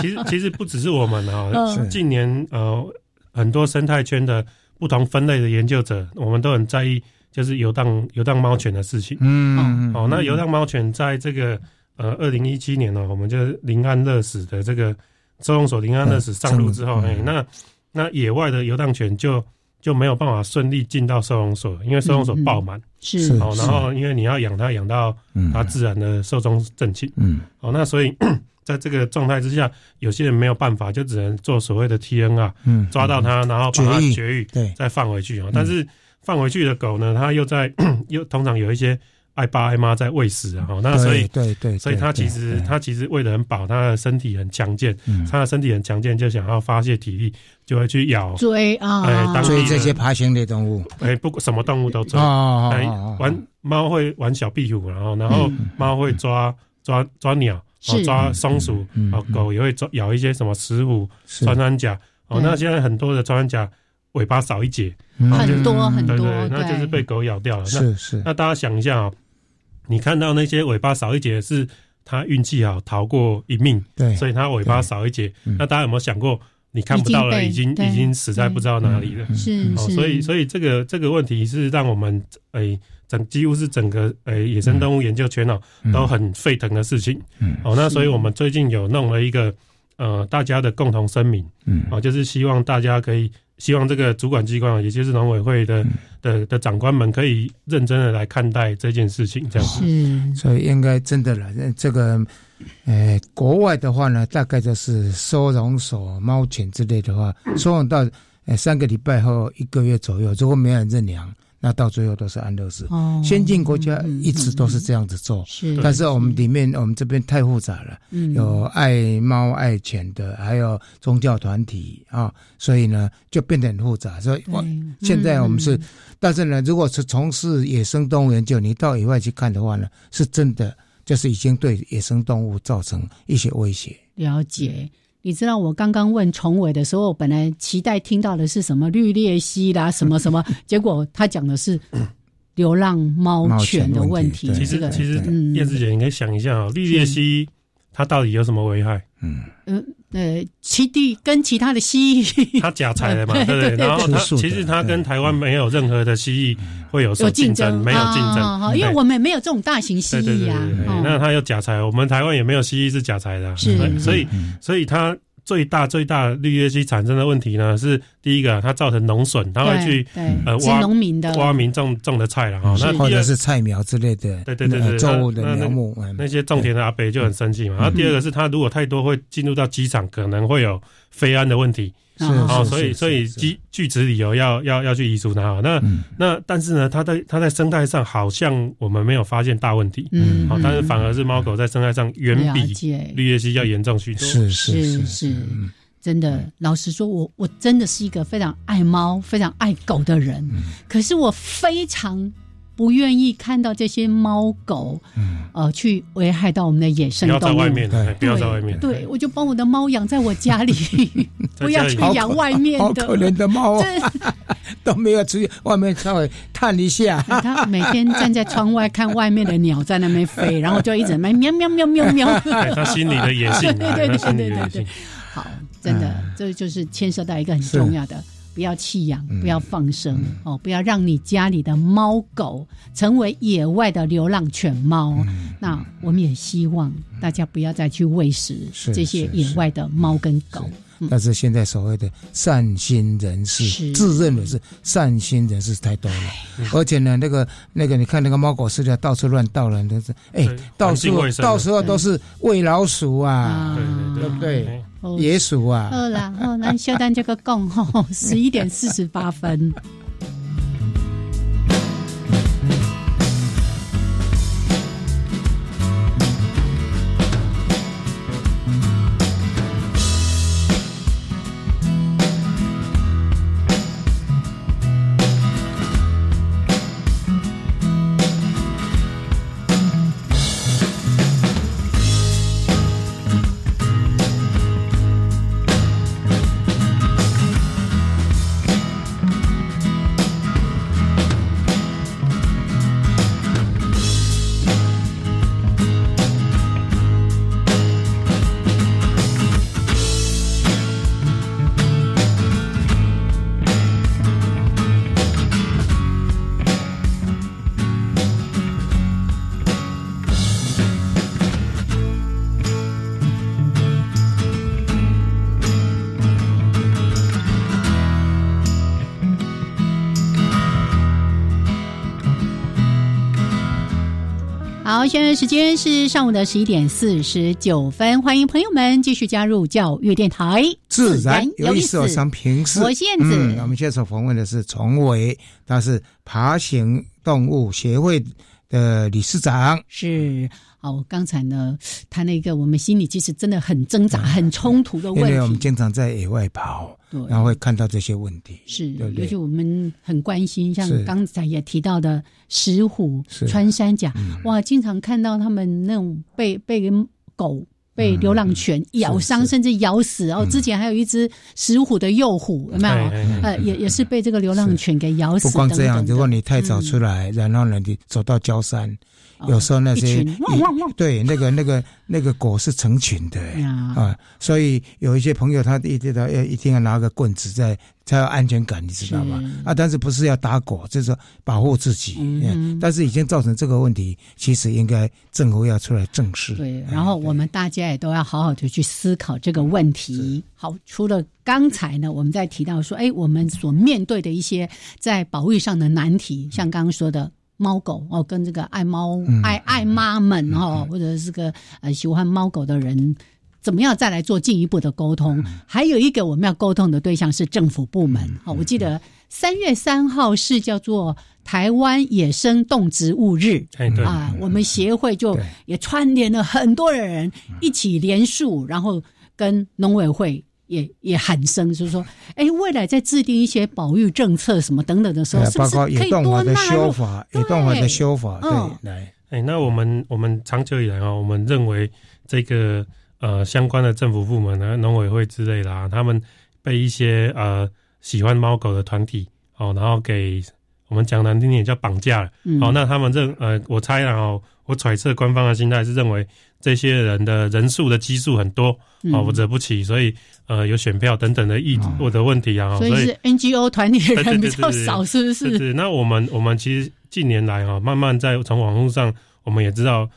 其实其实不只是我们啊，近年呃很多生态圈的不同分类的研究者，我们都很在意。就是游荡游荡猫犬的事情。嗯，哦，那游荡猫犬在这个呃二零一七年呢，我们就临安乐死的这个收容所临安乐死上路之后，哎，那那野外的游荡犬就就没有办法顺利进到收容所，因为收容所爆满。是哦，然后因为你要养它，养到它自然的寿终正寝。嗯，哦，那所以在这个状态之下，有些人没有办法，就只能做所谓的 T N 啊，嗯，抓到它，然后把它绝育，对，再放回去啊，但是。放回去的狗呢，它又在 又通常有一些爱爸爱妈在喂食啊，那所以对对，所以它其实它其实喂的很饱，它的身体很强健，它的身体很强健，就想要发泄体力，就会去咬追啊，追这些爬行类动物，哎，不什么动物都追，哎，玩猫会玩小壁虎，然后然后猫会抓抓抓鸟，抓松鼠，哦，狗也会抓咬一些什么石虎、穿山甲，哦，那现在很多的穿山甲。尾巴少一截，很多很多，那就是被狗咬掉了。是是。那大家想一下啊，你看到那些尾巴少一截，是它运气好逃过一命，对，所以它尾巴少一截。那大家有没有想过？你看不到了，已经已经死在不知道哪里了。是，所以所以这个这个问题是让我们诶整几乎是整个诶野生动物研究圈哦都很沸腾的事情。嗯哦，那所以我们最近有弄了一个呃大家的共同声明，嗯哦，就是希望大家可以。希望这个主管机关，也就是农委会的的的长官们，可以认真的来看待这件事情，这样子。所以应该真的了。这个，呃，国外的话呢，大概就是收容所、猫犬之类的话，收容到呃三个礼拜后一个月左右，如果没有人认养。那到最后都是安乐死。哦，先进国家一直都是这样子做。是，但是我们里面我们这边太复杂了。嗯，有爱猫爱犬的，还有宗教团体啊，所以呢就变得很复杂。所以我现在我们是，但是呢，如果是从事野生动物研究，你到野外去看的话呢，是真的就是已经对野生动物造成一些威胁。了解。你知道我刚刚问崇伟的时候，本来期待听到的是什么绿鬣蜥啦，什么什么，结果他讲的是流浪猫犬的问题。其实，其实叶子姐你可以想一下啊，绿鬣蜥它到底有什么危害？嗯，呃呃，其地跟其他的蜥蜴，它假财的嘛，对不对？然后它其实它跟台湾没有任何的蜥蜴会有竞争，没有竞争，因为我们没有这种大型蜥蜴啊。那它有假财，我们台湾也没有蜥蜴是假财的，是，所以所以它。最大最大绿叶机产生的问题呢，是第一个，它造成农损，它会去呃挖农民的挖民种种的菜了哈，那或者是菜苗之类的，对对对对，作物的苗木，那些种田的阿伯就很生气嘛。然后第二个是它如果太多会进入到机场，可能会有飞安的问题。是哦，所以所以据据此理由要要要去移除它。那那但是呢，它在它在生态上好像我们没有发现大问题。嗯，好，但是反而是猫狗在生态上远比绿叶蜥要严重许多。是是是，真的。老实说，我我真的是一个非常爱猫、非常爱狗的人。可是我非常。不愿意看到这些猫狗，呃，去危害到我们的野生动物。不要在外面，对不要在外面。对，我就把我的猫养在我家里，不要去养外面的。好可怜的猫啊，都没有出去外面稍微探一下。它每天站在窗外看外面的鸟在那边飞，然后就一直喵喵喵喵喵喵。它心里的野性，对对对对对对。好，真的，这就是牵涉到一个很重要的。不要弃养，不要放生哦！不要让你家里的猫狗成为野外的流浪犬猫。那我们也希望大家不要再去喂食这些野外的猫跟狗。但是现在所谓的善心人士，自认为是善心人士太多了，而且呢，那个那个，你看那个猫狗饲料到处乱倒了，都是哎，到时候到时候都是喂老鼠啊，对不对？野鼠啊！好啦，好，那小丹这个讲吼，十一点四十八分。现在时间是上午的十一点四十九分，欢迎朋友们继续加入教育电台，自然有意思。我想平视，我现在所访问的是崇伟，他是爬行动物协会的理事长。是。哦，刚才呢，他那个我们心里其实真的很挣扎、很冲突的问题。因为我们经常在野外跑，然后会看到这些问题。是，尤其我们很关心，像刚才也提到的石虎、穿山甲，哇，经常看到他们那种被被狗被流浪犬咬伤，甚至咬死。然后之前还有一只石虎的幼虎，有没有？呃，也也是被这个流浪犬给咬死。不光这样，如果你太早出来，然后呢，你走到焦山。有时候那些对那个那个那个狗是成群的啊，所以有一些朋友他一定要要一定要拿个棍子在才有安全感，你知道吗？啊，但是不是要打狗，就是保护自己。嗯，但是已经造成这个问题，其实应该政府要出来正视。对，然后我们大家也都要好好的去思考这个问题。好，除了刚才呢，我们在提到说，哎，我们所面对的一些在保育上的难题，像刚刚说的。猫狗哦，跟这个爱猫爱爱妈们哦，或者是个呃喜欢猫狗的人，怎么样再来做进一步的沟通？还有一个我们要沟通的对象是政府部门。好，我记得三月三号是叫做台湾野生动植物日，啊，我们协会就也串联了很多的人一起联署，然后跟农委会。也也喊声，就是说，哎，未来在制定一些保育政策什么等等的时候，是不是可以多的修法？野动物的修法，对，来，哎，那我们我们长久以来啊，我们认为这个呃相关的政府部门呢，农委会之类的啊，他们被一些呃喜欢猫狗的团体哦，然后给我们讲难听点叫绑架了。哦，那他们认呃，我猜然后我揣测官方的心态是认为。这些人的人数的基数很多，哦，惹不起，所以呃，有选票等等的意我的问题啊，所以是 NGO 团体的人比较少，是不是？是。那我们我们其实近年来哈，慢慢在从网络上，我们也知道。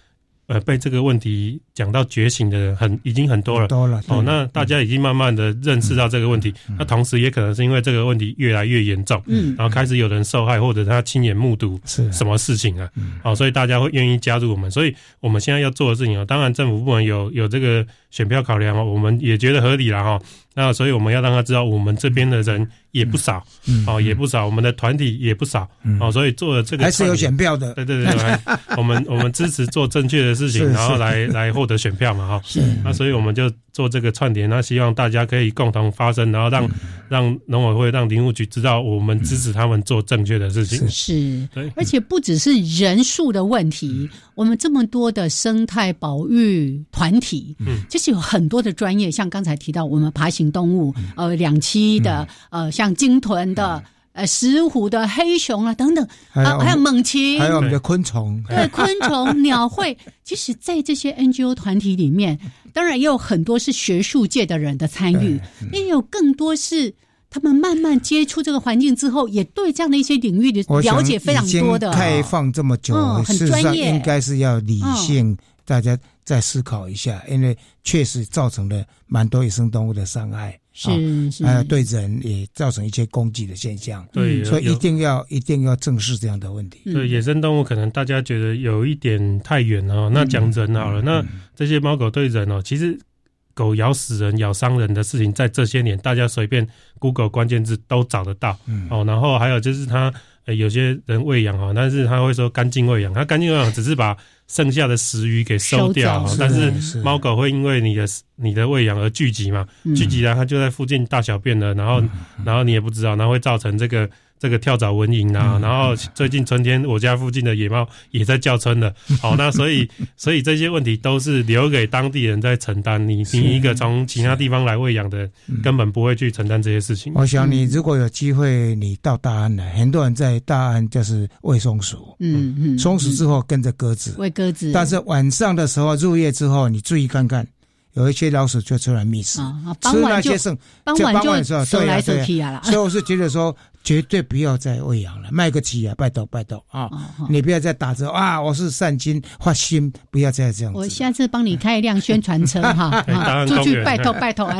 呃，被这个问题讲到觉醒的人很已经很多了，多了哦。那大家已经慢慢的认识到这个问题，那同时也可能是因为这个问题越来越严重，嗯，然后开始有人受害或者他亲眼目睹是什么事情啊，哦，所以大家会愿意加入我们。所以我们现在要做的事情啊，当然政府部门有有这个选票考量哦，我们也觉得合理了哈。那所以我们要让他知道，我们这边的人也不少，哦，也不少，我们的团体也不少，哦，所以做了这个还是有选票的，对对对，我们我们支持做正确的事情，然后来来获得选票嘛，哈，是，那所以我们就做这个串联，那希望大家可以共同发声，然后让让农委会、让林务局知道我们支持他们做正确的事情，是，对，而且不只是人数的问题，我们这么多的生态保育团体，嗯，就是有很多的专业，像刚才提到我们爬行。动物，呃，两栖的，呃，像鲸豚的，呃，石虎的，黑熊啊，等等，啊，还有猛禽，还有我们的昆虫，对，昆虫、鸟会，其实，在这些 NGO 团体里面，当然也有很多是学术界的人的参与，也有更多是他们慢慢接触这个环境之后，也对这样的一些领域的了解非常多的。开放这么久，很专业，应该是要理性，大家。再思考一下，因为确实造成了蛮多野生动物的伤害，是是，呃，对人也造成一些攻击的现象，对，所以一定要一定要正视这样的问题。对，野生动物可能大家觉得有一点太远了，那讲人好了，那这些猫狗对人哦，其实狗咬死人、咬伤人的事情，在这些年大家随便 Google 关键字都找得到，哦，然后还有就是它。有些人喂养哈，但是他会说干净喂养，他干净喂养只是把剩下的食鱼给收掉，但是猫狗会因为你的你的喂养而聚集嘛，聚集了它就在附近大小便了，然后然后你也不知道，然后会造成这个。这个跳蚤蚊蝇啊，然后最近春天我家附近的野猫也在叫春了。好，那所以所以这些问题都是留给当地人在承担。你你一个从其他地方来喂养的，根本不会去承担这些事情。我想你如果有机会，你到大安来，很多人在大安就是喂松鼠。嗯嗯，松鼠之后跟着鸽子喂鸽子，但是晚上的时候入夜之后，你注意看看。有一些老鼠就出来觅食，吃那些剩，傍晚就手来手去啊。所以我是觉得说。绝对不要再喂养了，卖个鸡啊！拜托拜托啊！你不要再打折啊！我是善心发心，不要再这样。我下次帮你开一辆宣传车 哈，出去拜托拜托啊！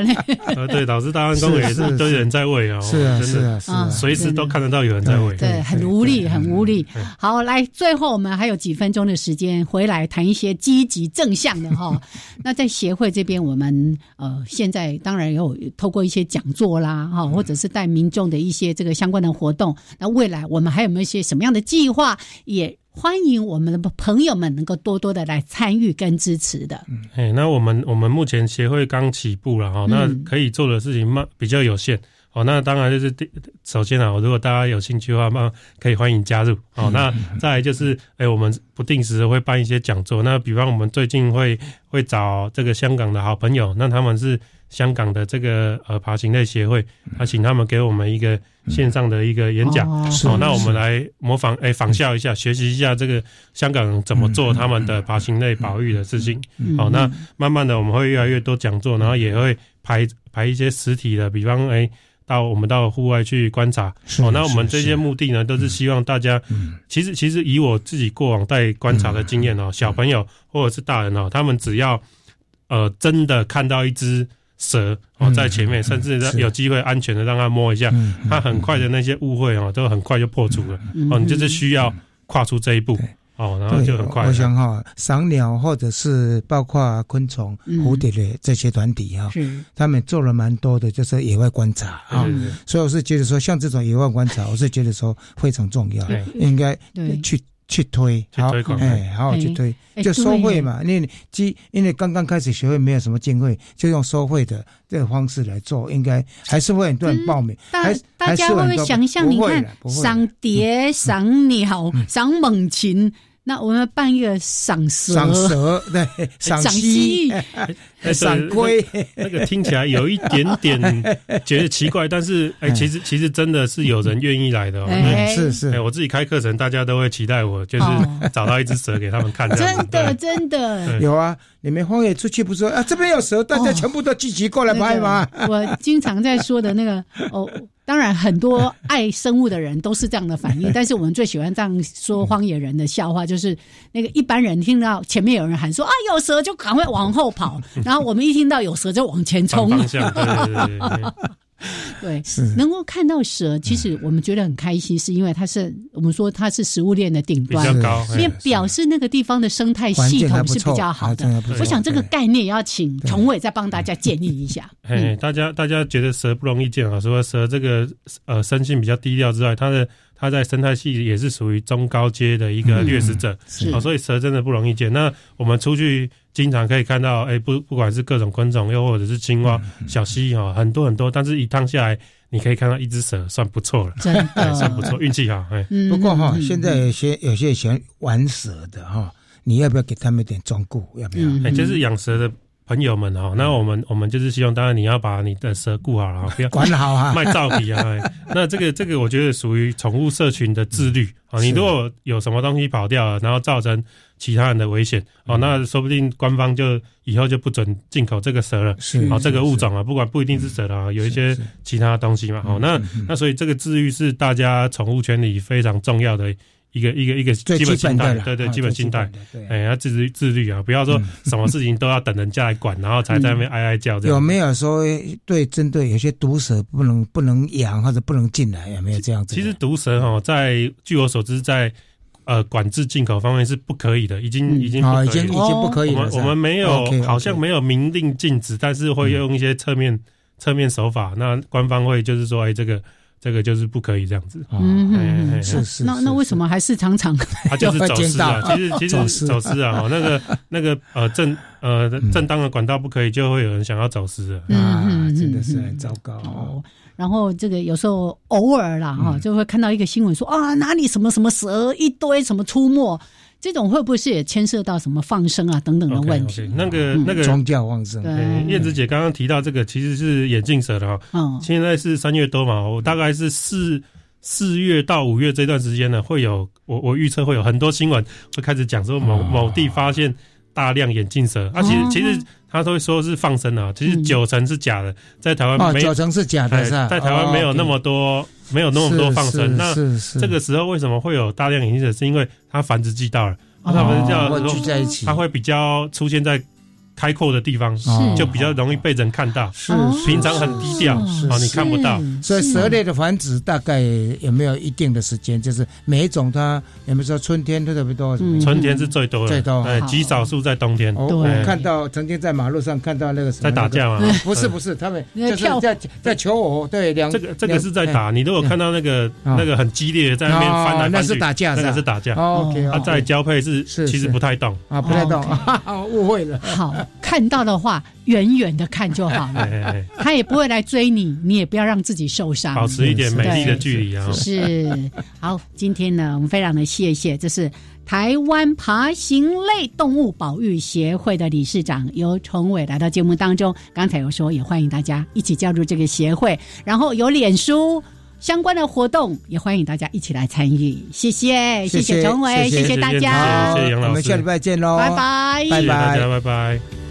呃，对，老师大安公园也是都有人在喂啊，是啊是啊是啊，随时都看得到有人在喂，对，很无力很无力。好，来，最后我们还有几分钟的时间，回来谈一些积极正向的哈。那在协会这边，我们呃现在当然有透过一些讲座啦哈，或者是带民众的一些这个相关。的活动，那未来我们还有没有一些什么样的计划？也欢迎我们的朋友们能够多多的来参与跟支持的。嗯哎，那我们我们目前协会刚起步了哈，那可以做的事情嘛比较有限。哦，那当然就是第首先啊，如果大家有兴趣的话，那可以欢迎加入。哦，那再来就是，哎，我们不定时会办一些讲座。那比方我们最近会会找这个香港的好朋友，那他们是香港的这个呃爬行类协会，他请他们给我们一个线上的一个演讲。哦，那我们来模仿，哎，仿效一下，学习一下这个香港怎么做他们的爬行类保育的事情。好，那慢慢的我们会越来越多讲座，然后也会排排一些实体的，比方哎。到我们到户外去观察，哦，那我们这些目的呢，都是希望大家，其实其实以我自己过往带观察的经验哦，小朋友或者是大人哦，他们只要呃真的看到一只蛇哦在前面，甚至有机会安全的让他摸一下，他很快的那些误会哦，都很快就破除了。哦，你就是需要跨出这一步。哦，然后就很快。我想哈，赏鸟或者是包括昆虫、蝴蝶的这些团体哈，他们做了蛮多的，就是野外观察啊。所以我是觉得说，像这种野外观察，我是觉得说非常重要，应该去去推，好，哎，好好去推，就收费嘛。因为基因为刚刚开始学会，没有什么经费，就用收费的这个方式来做，应该还是会很多人报名。大大家会不会想象？你看，赏蝶、赏鸟、赏猛禽。那我们办一个赏蛇，赏蛇对，赏蜥蜴，赏龟，那个听起来有一点点觉得奇怪，但是 哎，其实其实真的是有人愿意来的哦，是是，哎我自己开课程，大家都会期待我，就是找到一只蛇给他们看，真的真的。有啊。你们荒野出去不说啊，这边有蛇，大家全部都聚集过来拍吗？我经常在说的那个 哦，当然很多爱生物的人都是这样的反应，但是我们最喜欢这样说荒野人的笑话，就是那个一般人听到前面有人喊说啊有蛇就赶快往后跑，然后我们一听到有蛇就往前冲。对，能够看到蛇，其实我们觉得很开心，是因为它是我们说它是食物链的顶端，因为表示那个地方的生态系统是比较好的。我想这个概念要请崇伟再帮大家建议一下。哎，大家大家觉得蛇不容易见啊？除了蛇这个呃生性比较低调之外，它的它在生态系也是属于中高阶的一个掠食者，哦，所以蛇真的不容易见。那我们出去。经常可以看到，哎，不，不管是各种昆虫，又或者是青蛙、小蜥蜴哈，很多很多。但是一趟下来，你可以看到一只蛇，算不错了，真的算不错，运气好。哎，不过哈，现在有些有些喜欢玩蛇的哈，你要不要给他们一点忠告？要不要？哎，就是养蛇的。朋友们哈，那我们我们就是希望，当然你要把你的蛇顾好了，不要管好啊，卖照皮啊。那这个这个，我觉得属于宠物社群的自律啊。你如果有什么东西跑掉了，然后造成其他人的危险哦，那说不定官方就以后就不准进口这个蛇了。是啊，这个物种啊，不管不一定是蛇啊，有一些其他东西嘛。哦，那那所以这个自律是大家宠物圈里非常重要的。一个一个一个基本心态，对对，基本心态，哎，要自律自律啊！不要说什么事情都要等人家来管，然后才在那边哀哀叫。有没有说对针对有些毒蛇不能不能养或者不能进来？有没有这样子？其实毒蛇哈，在据我所知，在呃管制进口方面是不可以的，已经已经已经已经不可以了。我们没有好像没有明令禁止，但是会用一些侧面侧面手法。那官方会就是说，哎，这个。这个就是不可以这样子，嗯，是是。那那为什么还是常常他就是走私啊？其实其实走私啊，那个那个呃正呃正当的管道不可以，就会有人想要走私啊，真的是很糟糕。然后这个有时候偶尔啦哈，就会看到一个新闻说啊哪里什么什么蛇一堆什么出没。这种会不会是也牵涉到什么放生啊等等的问题？那个那个宗教放生。燕子姐刚刚提到这个其实是眼镜蛇的哈。嗯。现在是三月多嘛，我大概是四四月到五月这段时间呢，会有我我预测会有很多新闻会开始讲说某某地发现大量眼镜蛇。啊，其实其实他都会说是放生啊，其实九成是假的，在台湾没九成是假的，在台湾没有那么多。没有那么多放生，那这个时候为什么会有大量隐性者？是因为它繁殖季到了，它们叫聚在一起，它会比较出现在。开阔的地方就比较容易被人看到，是平常很低调，哦，你看不到。所以蛇类的繁殖大概有没有一定的时间？就是每一种它有没有说春天特别多？春天是最多，最多，对，极少数在冬天。我看到曾经在马路上看到那个在打架吗？不是不是，他们就是在在求偶。对，两这个这个是在打。你如果看到那个那个很激烈的在那边翻来翻去，那是打架，那个是打架。OK，它在交配是其实不太动啊，不太动，误会了。好。看到的话，远远的看就好了。他也不会来追你，你也不要让自己受伤，保持一点美丽的距离啊。是好，今天呢，我们非常的谢谢，这是台湾爬行类动物保育协会的理事长尤崇伟来到节目当中。刚才有说，也欢迎大家一起加入这个协会，然后有脸书。相关的活动也欢迎大家一起来参与，谢谢，谢谢陈伟，谢谢大家，我们下礼拜见喽，拜拜，拜拜大家，拜拜。